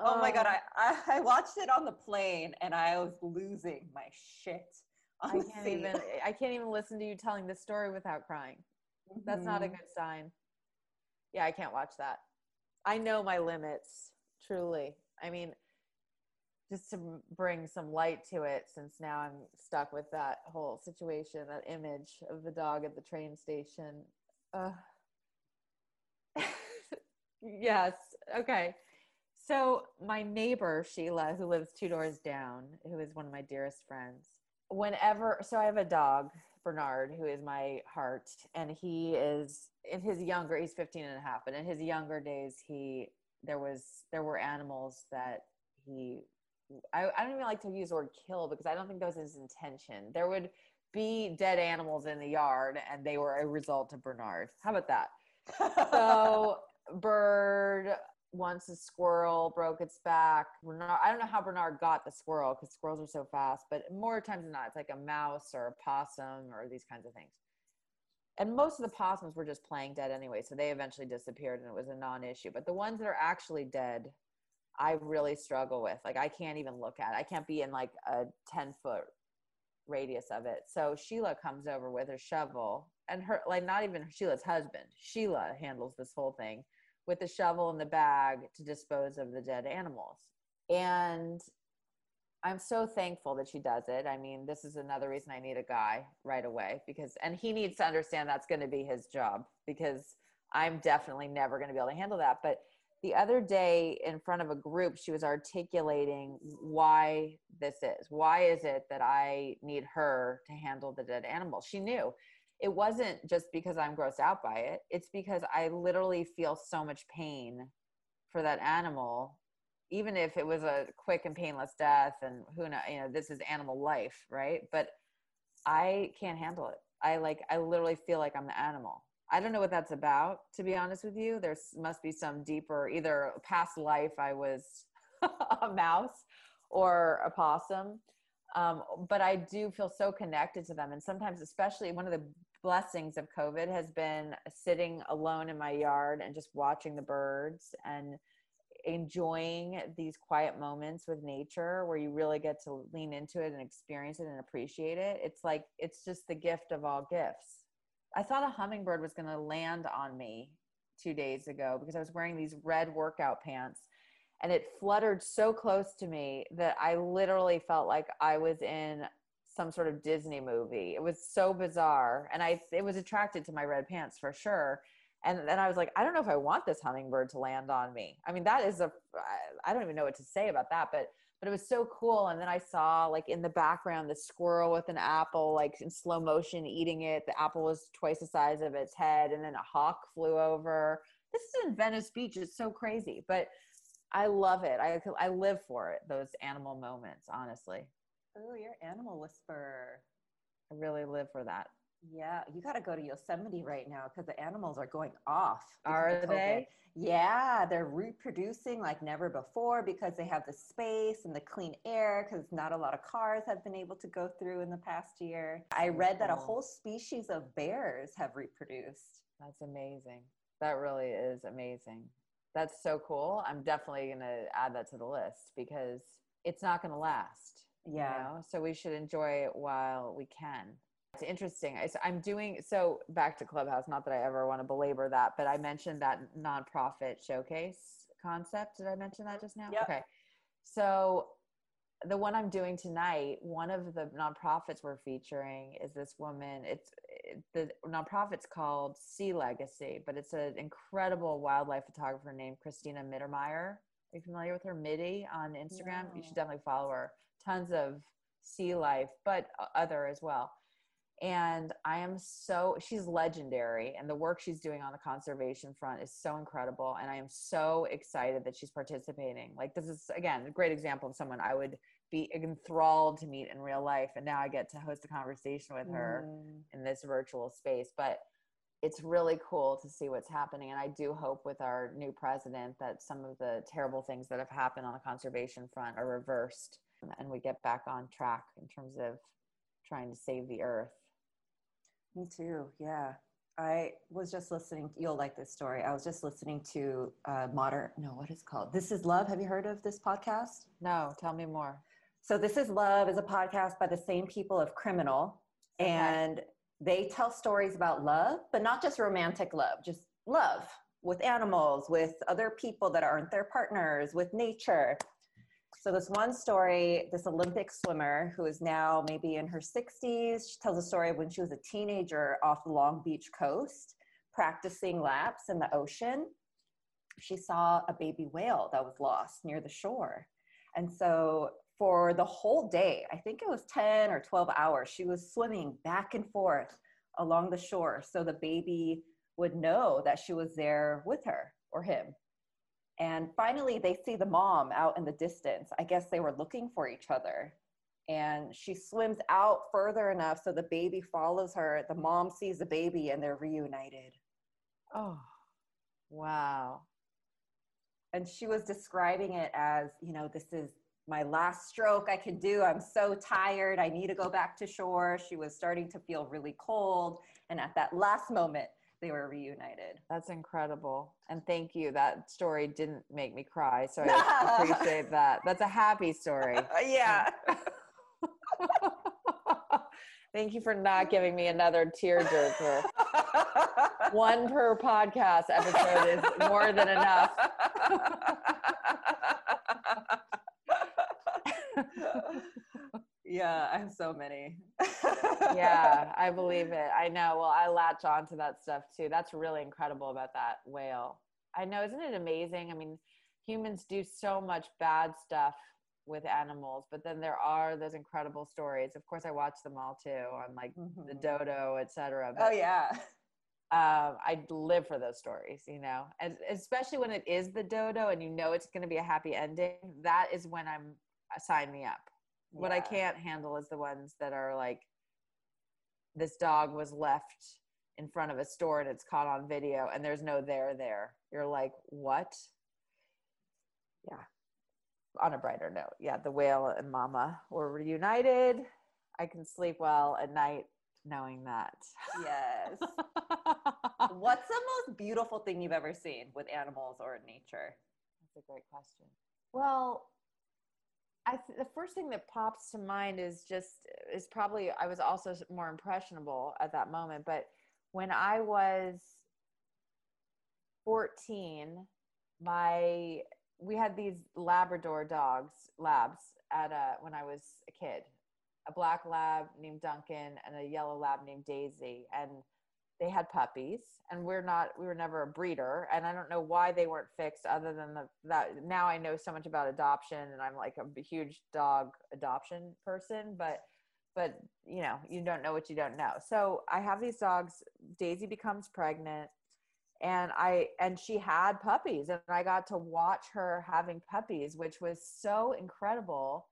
[SPEAKER 1] oh my god, um, I, I, watched it on the plane and I was losing my shit.
[SPEAKER 2] I can't even I can't even listen to you telling this story without crying. Mm-hmm. That's not a mm-hmm. good sign. Yeah, I can't watch that. I know my limits, truly. I mean, just to bring some light to it since now I'm stuck with that whole situation, that image of the dog at the train station. Uh, *laughs* yes. Okay. So my neighbor Sheila, who lives two doors down, who is one of my dearest friends, whenever so I have a dog, Bernard, who is my heart, and he is in his younger he's 15 and a half, but in his younger days he there was there were animals that he I, I don't even like to use the word kill because I don't think that was his intention. There would be dead animals in the yard and they were a result of Bernard. How about that? *laughs* so Bird once a squirrel broke its back. Bernard, I don't know how Bernard got the squirrel because squirrels are so fast, but more times than not, it's like a mouse or a possum or these kinds of things. And most of the possums were just playing dead anyway, so they eventually disappeared and it was a non issue. But the ones that are actually dead, I really struggle with. Like, I can't even look at it. I can't be in like a 10 foot radius of it. So Sheila comes over with her shovel and her, like, not even Sheila's husband, Sheila handles this whole thing with the shovel in the bag to dispose of the dead animals. And I'm so thankful that she does it. I mean, this is another reason I need a guy right away because, and he needs to understand that's going to be his job because I'm definitely never going to be able to handle that. But the other day in front of a group, she was articulating why this is. Why is it that I need her to handle the dead animals? She knew it wasn't just because I'm grossed out by it. It's because I literally feel so much pain for that animal, even if it was a quick and painless death. And who know, you know, this is animal life, right? But I can't handle it. I like, I literally feel like I'm the animal. I don't know what that's about, to be honest with you. There must be some deeper, either past life I was *laughs* a mouse or a possum. Um, but I do feel so connected to them. And sometimes, especially one of the blessings of COVID has been sitting alone in my yard and just watching the birds and enjoying these quiet moments with nature where you really get to lean into it and experience it and appreciate it. It's like, it's just the gift of all gifts. I thought a hummingbird was going to land on me two days ago because I was wearing these red workout pants and it fluttered so close to me that I literally felt like I was in some sort of Disney movie. It was so bizarre. And I it was attracted to my red pants for sure. And then I was like, I don't know if I want this hummingbird to land on me. I mean, that is a I don't even know what to say about that, but but it was so cool. And then I saw like in the background the squirrel with an apple, like in slow motion eating it. The apple was twice the size of its head, and then a hawk flew over. This is in Venice Beach. It's so crazy, but I love it. I I live for it. Those animal moments, honestly.
[SPEAKER 1] Oh, you're animal whisperer.
[SPEAKER 2] I really live for that.
[SPEAKER 1] Yeah, you got to go to Yosemite right now because the animals are going off.
[SPEAKER 2] Are they?
[SPEAKER 1] Yeah, they're reproducing like never before because they have the space and the clean air because not a lot of cars have been able to go through in the past year. I read that a whole species of bears have reproduced.
[SPEAKER 2] That's amazing. That really is amazing. That's so cool. I'm definitely going to add that to the list because it's not going to last
[SPEAKER 1] yeah.
[SPEAKER 2] you know? so we should enjoy it while we can. It's interesting. I'm doing so back to clubhouse not that i ever want to belabor that but i mentioned that nonprofit showcase concept. Did i mention that just now?
[SPEAKER 1] Yep.
[SPEAKER 2] okay. So the one i'm doing tonight one of the nonprofits we're featuring is this woman. It's it, the nonprofit's called sea legacy but it's an incredible wildlife photographer named Cristina Mittermeier are you familiar with her midi on instagram? You should definitely follow her tons of sea life, but other as well. And I am so, she's legendary. And the work she's doing on the conservation front is so incredible. And I am so excited that she's participating. Like, this is, again, a great example of someone I would be enthralled to meet in real life. And now I get to host a conversation with her mm. in this virtual space. But it's really cool to see what's happening. And I do hope with our new president that some of the terrible things that have happened on the conservation front are reversed and we get back on track in terms of trying to save the earth.
[SPEAKER 1] Me too. Yeah. I was just listening. You'll like this story. I was just listening to uh, modern. No, what is called? This is Love. Have you heard of this podcast?
[SPEAKER 2] No. Tell me more.
[SPEAKER 1] So this is Love is a podcast by the same people of Criminal, okay. and they tell stories about love, but not just romantic love, just love with animals, with other people that aren't their partners, with nature. So this one story, this Olympic swimmer who is now maybe in her 60s, she tells a story of when she was a teenager off the Long Beach coast, practicing laps in the ocean. she saw a baby whale that was lost near the shore. And so for the whole day, I think it was 10 or 12 hours, she was swimming back and forth along the shore so the baby would know that she was there with her or him. And finally, they see the mom out in the distance. I guess they were looking for each other. And she swims out further enough so the baby follows her. The mom sees the baby and they're reunited.
[SPEAKER 2] Oh, wow.
[SPEAKER 1] And she was describing it as, you know, this is my last stroke I can do. I'm so tired. I need to go back to shore. She was starting to feel really cold. And at that last moment, they were reunited.
[SPEAKER 2] That's incredible. And thank you. That story didn't make me cry. So I *laughs* appreciate that. That's a happy story. *laughs*
[SPEAKER 1] yeah. *laughs*
[SPEAKER 2] thank you for not giving me another tearjerker. One per podcast episode is more than enough.
[SPEAKER 1] Yeah, I have so many.
[SPEAKER 2] yeah, I *laughs* believe it. I know. Well, I latch on to that stuff too. That's really incredible about that whale. I know, isn't it amazing? I mean, humans do so much bad stuff with animals, but then there are those incredible stories. Of course, I watch them all too on like mm-hmm. the dodo, etc.
[SPEAKER 1] Oh yeah.
[SPEAKER 2] Um, I live for those stories, you know, and especially when it is the dodo and you know it's going to be a happy ending. That is when I'm uh, sign me up. Yeah. What I can't handle is the ones that are like, this dog was left in front of a store and it's caught on video and there's no there there. You're like, what? Yeah. On a brighter note, yeah, the whale and mama were reunited. I can sleep well at night knowing that.
[SPEAKER 1] Yes. *laughs* What's the most beautiful thing you've ever seen with animals or nature?
[SPEAKER 2] That's a great question. Well, I th- the first thing that pops to mind is just is probably I was also more impressionable at that moment, but when I was 14, my we had these Labrador dogs, labs at a when I was a kid, a black lab named Duncan and a yellow lab named Daisy, and they had puppies and we're not we were never a breeder and i don't know why they weren't fixed other than the, that now i know so much about adoption and i'm like a huge dog adoption person but but you know you don't know what you don't know. So i have these dogs daisy becomes pregnant and i and she had puppies and i got to watch her having puppies which was so incredible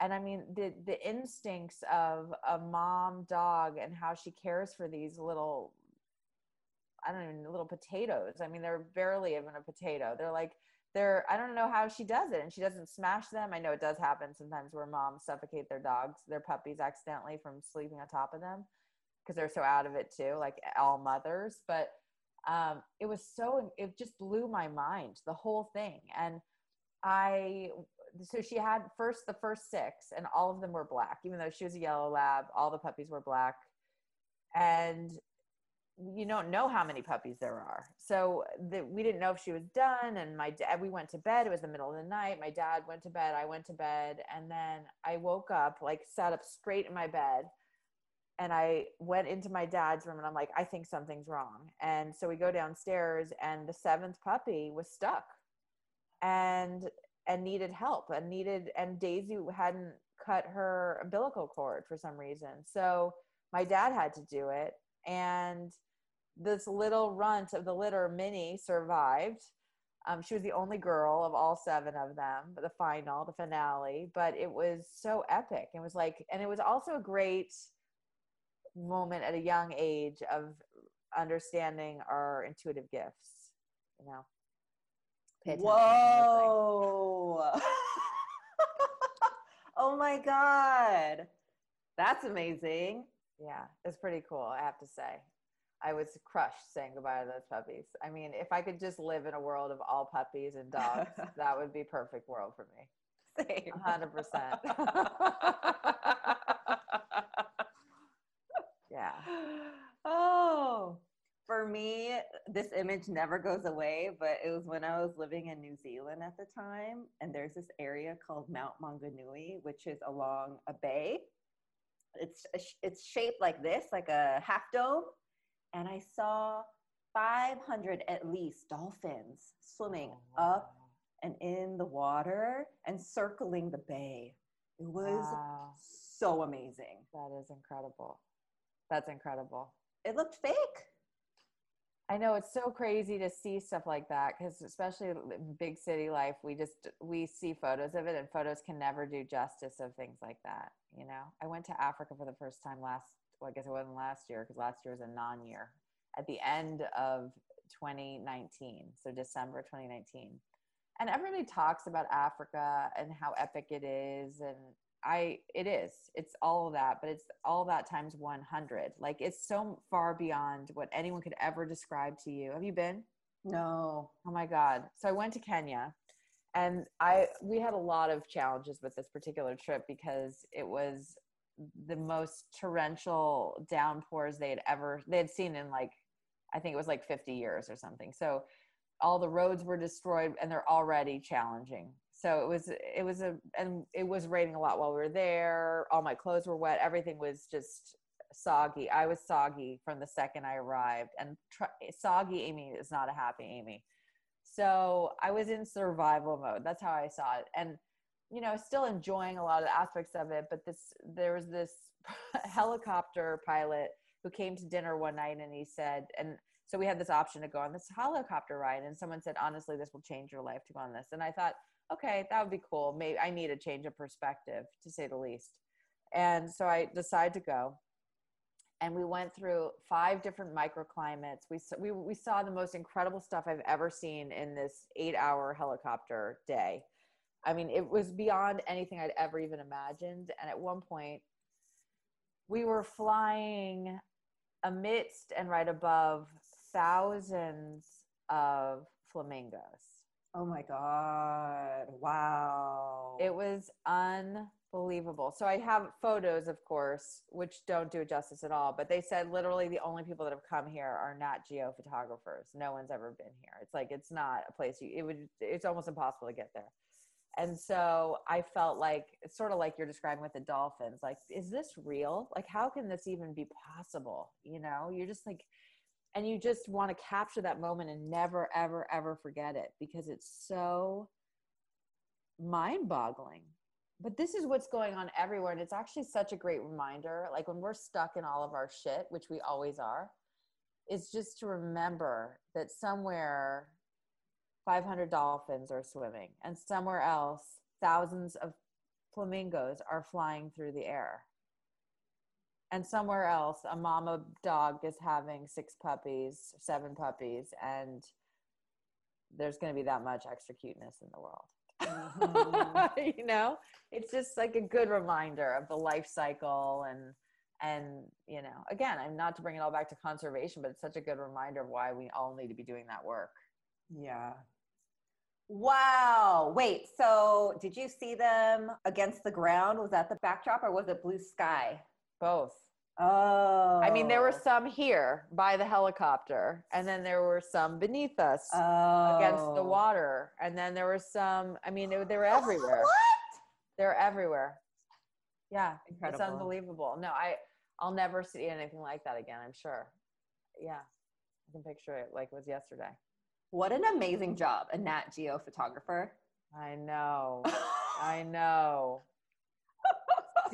[SPEAKER 2] and i mean the the instincts of a mom dog and how she cares for these little i don't even little potatoes. I mean they're barely even a potato. They're like they're i don't know how she does it. And she doesn't smash them. I know it does happen sometimes where moms suffocate their dogs their puppies accidentally from sleeping on top of them because they're so out of it too like all mothers. But um, it was so it just blew my mind the whole thing. And i so she had first the first six and all of them were black even though she was a yellow lab all the puppies were black. And you don't know how many puppies there are. So the, we didn't know if she was done and my dad we went to bed it was the middle of the night my dad went to bed i went to bed and then i woke up like sat up straight in my bed and i went into my dad's room and i'm like i think something's wrong. And so we go downstairs and the seventh puppy was stuck. And and needed help and needed and Daisy hadn't cut her umbilical cord for some reason. So my dad had to do it and this little runt of the litter Minnie survived. Um, she was the only girl of all seven of them, the final, the finale, but it was so epic. It was like, and it was also a great moment at a young age of understanding our intuitive gifts, you know.
[SPEAKER 1] Whoa. *laughs* oh my God. That's amazing.
[SPEAKER 2] Yeah, it's pretty cool, I have to say. I was crushed saying goodbye to those puppies. I mean, if I could just live in a world of all puppies and dogs, *laughs* that would be perfect world for me.
[SPEAKER 1] Same.
[SPEAKER 2] 100%. *laughs* yeah.
[SPEAKER 1] Oh, for me, this image never goes away, but it was when I was living in New Zealand at the time. And there's this area called Mount Maunganui, which is along a bay. It's, it's shaped like this, like a half dome. And I saw 500 at least dolphins swimming
[SPEAKER 2] Oh,
[SPEAKER 1] up and in the water and circling the bay. It was
[SPEAKER 2] Wow.
[SPEAKER 1] so amazing.
[SPEAKER 2] That is incredible. That's incredible.
[SPEAKER 1] It looked fake.
[SPEAKER 2] I know it's so crazy to see stuff like that because especially big city life, we just we see photos of it, and photos can never do justice of things like that. You know, I went to Africa for the first time last. Well, I guess it wasn't last year because last year was a non-year. At the end of 2019, so December 2019, and everybody talks about Africa and how epic it is, and I it is. It's all of that, but it's all that times 100. Like it's so far beyond what anyone could ever describe to you. Have you been?
[SPEAKER 1] No.
[SPEAKER 2] Oh my god. So I went to Kenya and I we had a lot of challenges with this particular trip because it was the most torrential downpours they had ever they had seen in like I think it was like 50 years or something. So all the roads were destroyed and they're already challenging so it was it was a and it was raining a lot while we were there. All my clothes were wet. Everything was just soggy. I was soggy from the second i arrived. And tr- soggy amy is not a happy amy. So i was in survival mode. That's how i saw it. And you know still enjoying a lot of the aspects of it but this there was this *laughs* helicopter pilot who came to dinner one night and he said and so we had this option to go on this helicopter ride. And someone said honestly this will change your life to go on this. And i thought okay that would be cool. Maybe i need a change of perspective to say the least. And so i decided to go. And we went through five different microclimates. We, we, we saw the most incredible stuff i've ever seen in this eight hour helicopter day. I mean it was beyond anything i'd ever even imagined. And at one point we were flying amidst and right above thousands of flamingos.
[SPEAKER 1] Oh my God. Wow.
[SPEAKER 2] It was unbelievable. So I have photos, of course, which don't do it justice at all. But they said literally the only people that have come here are Nat Geo photographers. No one's ever been here. It's like it's not a place you. It would. It's almost impossible to get there. And so I felt like it's sort of like you're describing with the dolphins. Like, is this real? Like, how can this even be possible? You know, you're just like, and you just want to capture that moment and never, ever, ever forget it because it's so mind boggling. But this is what's going on everywhere. And it's actually such a great reminder. Like, when we're stuck in all of our shit, which we always are, is just to remember that somewhere 500 dolphins are swimming, and somewhere else, thousands of flamingos are flying through the air. And somewhere else, a mama dog is having six puppies, seven puppies, and there's going to be that much extra cuteness in the world. Mm-hmm. *laughs* you know, it's just like a good reminder of the life cycle and and you know again i'm not to bring it all back to conservation but it's such a good reminder of why we all need to be doing that work
[SPEAKER 1] Yeah. Wow. Wait, so did you see them against the ground? Was that the backdrop or was it blue sky?
[SPEAKER 2] Both
[SPEAKER 1] Oh.
[SPEAKER 2] I mean, there were oh. some here by the helicopter, and then there were some beneath us
[SPEAKER 1] oh.
[SPEAKER 2] against the oh. water, and then there were some. I mean, they, they were *gasps* everywhere.
[SPEAKER 1] What?
[SPEAKER 2] They're everywhere. Yeah,
[SPEAKER 1] Incredible.
[SPEAKER 2] it's unbelievable. No, I I'll never see anything like that again. I'm sure. Yeah, I can picture it like it was yesterday.
[SPEAKER 1] What an amazing job, a Nat Geo photographer.
[SPEAKER 2] I know. *laughs* I know.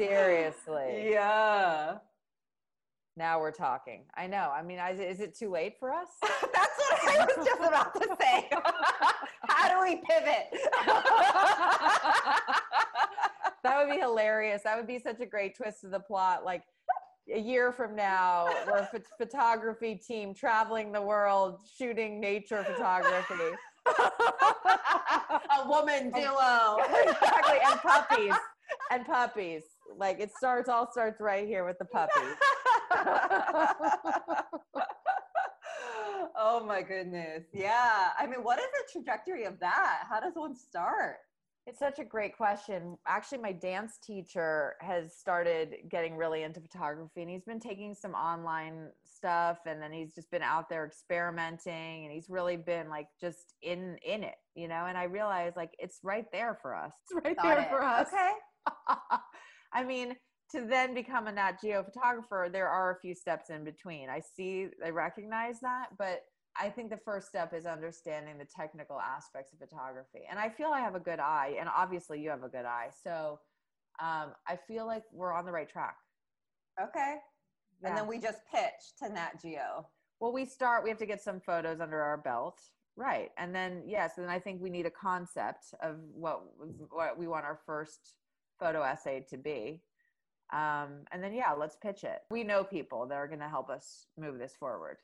[SPEAKER 2] Seriously.
[SPEAKER 1] Yeah.
[SPEAKER 2] Now we're talking. I know. I mean, I, is it too late for us? *laughs*
[SPEAKER 1] That's what I was just about to say. *laughs* How do we pivot? *laughs*
[SPEAKER 2] that would be hilarious. That would be such a great twist of the plot. Like a year from now, we're a phot- photography team traveling the world shooting nature photography.
[SPEAKER 1] a woman duo.
[SPEAKER 2] exactly, and puppies, and puppies. Like it starts, all starts right here with the puppy. *laughs*
[SPEAKER 1] oh my goodness. Yeah. I mean, what is the trajectory of that? How does one start?
[SPEAKER 2] It's such a great question. Actually, my dance teacher has started getting really into photography and he's been taking some online stuff and then he's just been out there experimenting and he's really been like just in in it, you know? And I realized like it's right there for us. It's right
[SPEAKER 1] Got
[SPEAKER 2] there
[SPEAKER 1] it.
[SPEAKER 2] for us.
[SPEAKER 1] Okay. *laughs*
[SPEAKER 2] I mean, to then become a Nat Geo photographer, there are a few steps in between. I see, I recognize that, but I think the first step is understanding the technical aspects of photography. And I feel I have a good eye, and obviously you have a good eye. So um, I feel like we're on the right track.
[SPEAKER 1] Okay.
[SPEAKER 2] Yeah.
[SPEAKER 1] And then we just pitch to Nat Geo.
[SPEAKER 2] well, we start, we have to get some photos under our belt. Right. And then, yes, then I think we need a concept of what, what we want our first photo essay to be. Um, and then, yeah, let's pitch it. We know people that are going to help us move this forward.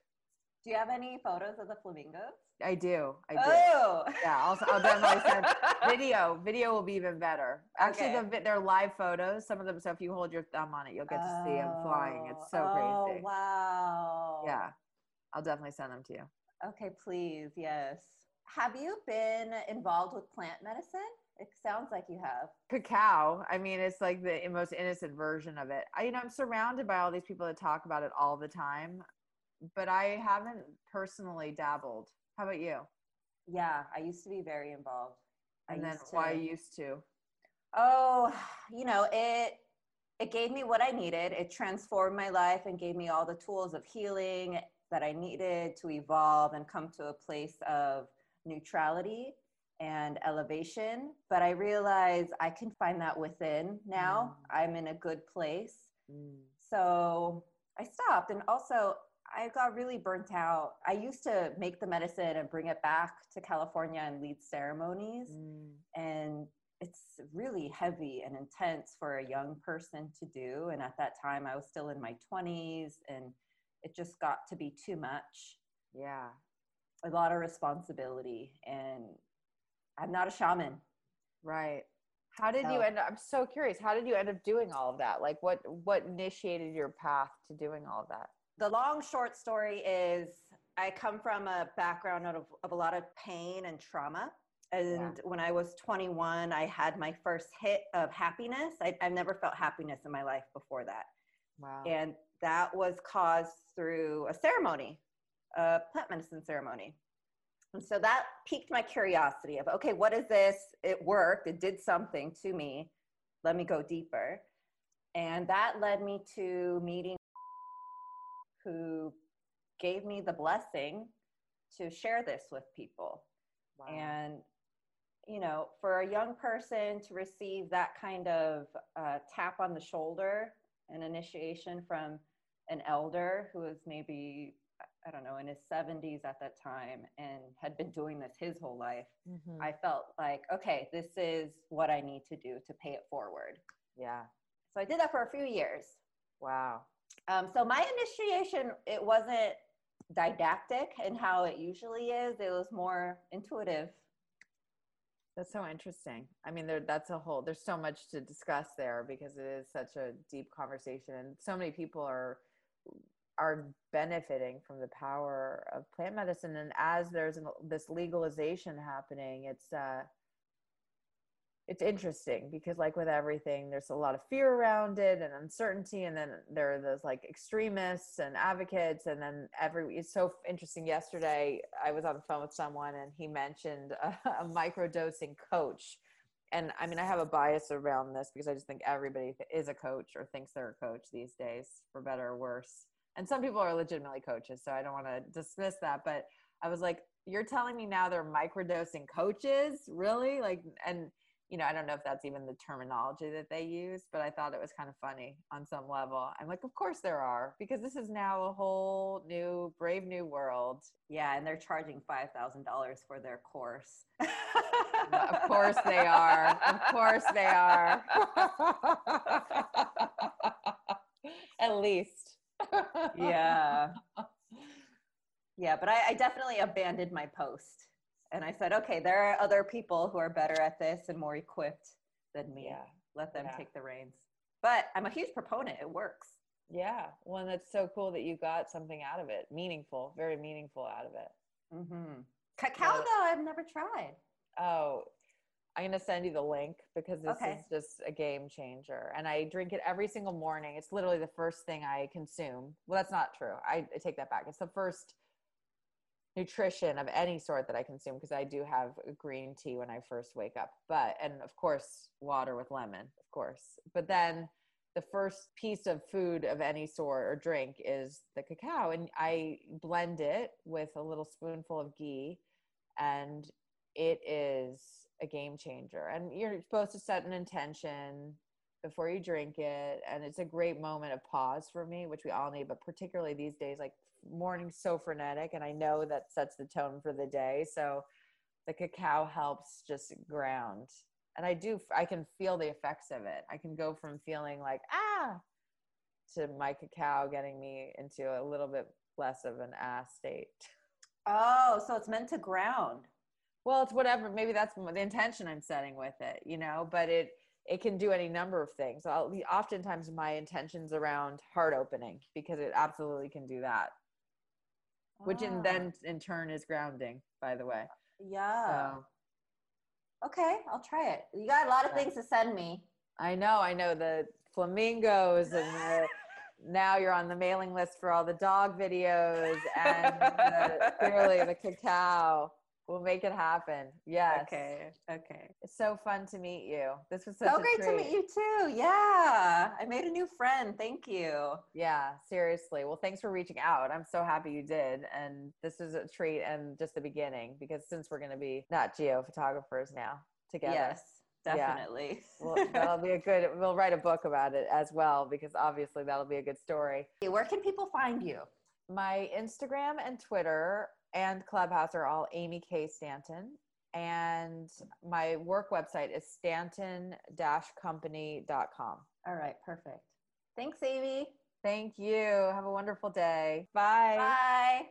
[SPEAKER 1] Do you have any photos of the flamingos?
[SPEAKER 2] I do. I do.
[SPEAKER 1] Oh.
[SPEAKER 2] Yeah, I'll, I'll definitely send *laughs* video. Video will be even better. Actually,
[SPEAKER 1] Okay.
[SPEAKER 2] the they're live photos. Some of them. So if you hold your thumb on it, you'll get to see them flying. It's so
[SPEAKER 1] oh,
[SPEAKER 2] crazy.
[SPEAKER 1] wow.
[SPEAKER 2] Yeah, I'll definitely send them to you.
[SPEAKER 1] Okay, please. Yes. Have you been involved with plant medicine? It sounds like you have.
[SPEAKER 2] Cacao. I mean, it's like the most innocent version of it. I, you know, I'm surrounded by all these people that talk about it all the time, but I haven't personally dabbled. How about you?
[SPEAKER 1] Yeah, I used to be very involved. I
[SPEAKER 2] And then
[SPEAKER 1] used
[SPEAKER 2] why
[SPEAKER 1] to-
[SPEAKER 2] used to?
[SPEAKER 1] Oh, *sighs* you know, it it gave me what I needed. It transformed my life and gave me all the tools of healing that I needed to evolve and come to a place of neutrality and elevation. But I realize I can find that within now. I'm in a good place.
[SPEAKER 2] Mm,
[SPEAKER 1] So I stopped. And also, I got really burnt out. I used to make the medicine and bring it back to California and lead ceremonies
[SPEAKER 2] mm,
[SPEAKER 1] and it's really heavy and intense for a young person to do and at that time i was still in my 20s and it just got to be too much
[SPEAKER 2] yeah.
[SPEAKER 1] a lot of responsibility and i'm not a shaman
[SPEAKER 2] Right. How did you end up? I'm so curious. How did you end up doing all of that? Like, what what initiated your path to doing all of that?
[SPEAKER 1] the long short story is i come from a background of, of a lot of pain and trauma and when i was 21 i had my first hit of happiness I, i've never felt happiness in my life before that
[SPEAKER 2] Wow.
[SPEAKER 1] and that was caused through a ceremony, a plant medicine ceremony. And so that piqued my curiosity of, okay, what is this? It worked, it did something to me. Let me go deeper. And that led me to meeting who gave me the blessing to share this with people.
[SPEAKER 2] Wow.
[SPEAKER 1] And, you know, for a young person to receive that kind of uh, tap on the shoulder, an initiation from an elder who is maybe, I don't know, in his 70s at that time and had been doing this his whole life,
[SPEAKER 2] Mhm.
[SPEAKER 1] I felt like, okay, this is what I need to do to pay it forward.
[SPEAKER 2] yeah.
[SPEAKER 1] So I did that for a few years.
[SPEAKER 2] Wow.
[SPEAKER 1] Um, so my initiation, it wasn't didactic in how it usually is. It was more intuitive.
[SPEAKER 2] That's so interesting. I mean, there that's a whole. There's so much to discuss there because it is such a deep conversation, and so many people are are benefiting from the power of plant medicine. And as there's an, this legalization happening, it's uh, it's interesting because, like with everything, there's a lot of fear around it and uncertainty, and then there are those like extremists and advocates, and then every. It's so interesting. Yesterday, I was on the phone with someone, and he mentioned a, a microdosing coach. And I mean, I have a bias around this because I just think everybody is a coach or thinks they're a coach these days, for better or worse. And some people are legitimately coaches, so I don't want to dismiss that. But I was like, you're telling me now they're microdosing coaches, really? Like, and you know, I don't know if that's even the terminology that they use, but I thought it was kind of funny on some level. I'm like, of course there are, because this is now a whole new, brave new world.
[SPEAKER 1] Yeah, and they're charging $5,000 for their course. *laughs*
[SPEAKER 2] of course they are. Of course they are. *laughs* *laughs* At least.
[SPEAKER 1] Yeah. *laughs* Yeah, but I, I definitely abandoned my post. And I said, okay, there are other people who are better at this and more equipped than me.
[SPEAKER 2] Yeah.
[SPEAKER 1] Let them
[SPEAKER 2] yeah.
[SPEAKER 1] take the reins. But I'm a huge proponent. It works.
[SPEAKER 2] Yeah. Well, that's so cool that you got something out of it. Meaningful, very meaningful out of it.
[SPEAKER 1] Mm-hmm. Cacao,
[SPEAKER 2] Yeah.
[SPEAKER 1] though, I've never tried.
[SPEAKER 2] Oh, I'm going to send you the link because this
[SPEAKER 1] Okay.
[SPEAKER 2] is just a game changer. And I drink it every single morning. It's literally the first thing I consume. Well, that's not true. I, I take that back. It's the first nutrition of any sort that I consume because I do have a green tea when I first wake up. But, and of course, water with lemon, of course. But then the first piece of food of any sort or drink is the cacao and i blend it with a little spoonful of ghee and it is a game changer. And you're supposed to set an intention before you drink it. And it's a great moment of pause for me which we all need but particularly these days like morning's so frenetic and i know that sets the tone for the day. So the cacao helps just ground. And i do i can feel the effects of it. I can go from feeling like ah to my cacao getting me into a little bit less of an ass state.
[SPEAKER 1] Oh so it's meant to ground
[SPEAKER 2] well it's whatever maybe that's the intention i'm setting with it you know but it it can do any number of things. I'll, oftentimes my intentions around heart opening because it absolutely can do that. Which in then
[SPEAKER 1] Ah.
[SPEAKER 2] in turn is grounding by the way.
[SPEAKER 1] Yeah.
[SPEAKER 2] So
[SPEAKER 1] okay i'll try it. You got a lot of things to send me.
[SPEAKER 2] I know i know the flamingos and the, *laughs* now you're on the mailing list for all the dog videos and the, *laughs* clearly the cacao we'll make it happen yes
[SPEAKER 1] okay okay
[SPEAKER 2] it's so fun to meet you this was such
[SPEAKER 1] so great to meet you too yeah i made a new friend thank you
[SPEAKER 2] Yeah, seriously. Well, thanks for reaching out. I'm so happy you did. And this is a treat and just the beginning because since we're going to be Nat Geo photographers now together.
[SPEAKER 1] yes
[SPEAKER 2] Yeah.
[SPEAKER 1] definitely
[SPEAKER 2] Well, that'll be a good, we'll write a book about it as well because obviously that'll be a good story.
[SPEAKER 1] where can people find you
[SPEAKER 2] My Instagram and Twitter and Clubhouse are all Amy K. Stanton. And my work website is stanton-company.com.
[SPEAKER 1] all right perfect thanks amy
[SPEAKER 2] Thank you. Have a wonderful day. Bye.
[SPEAKER 1] bye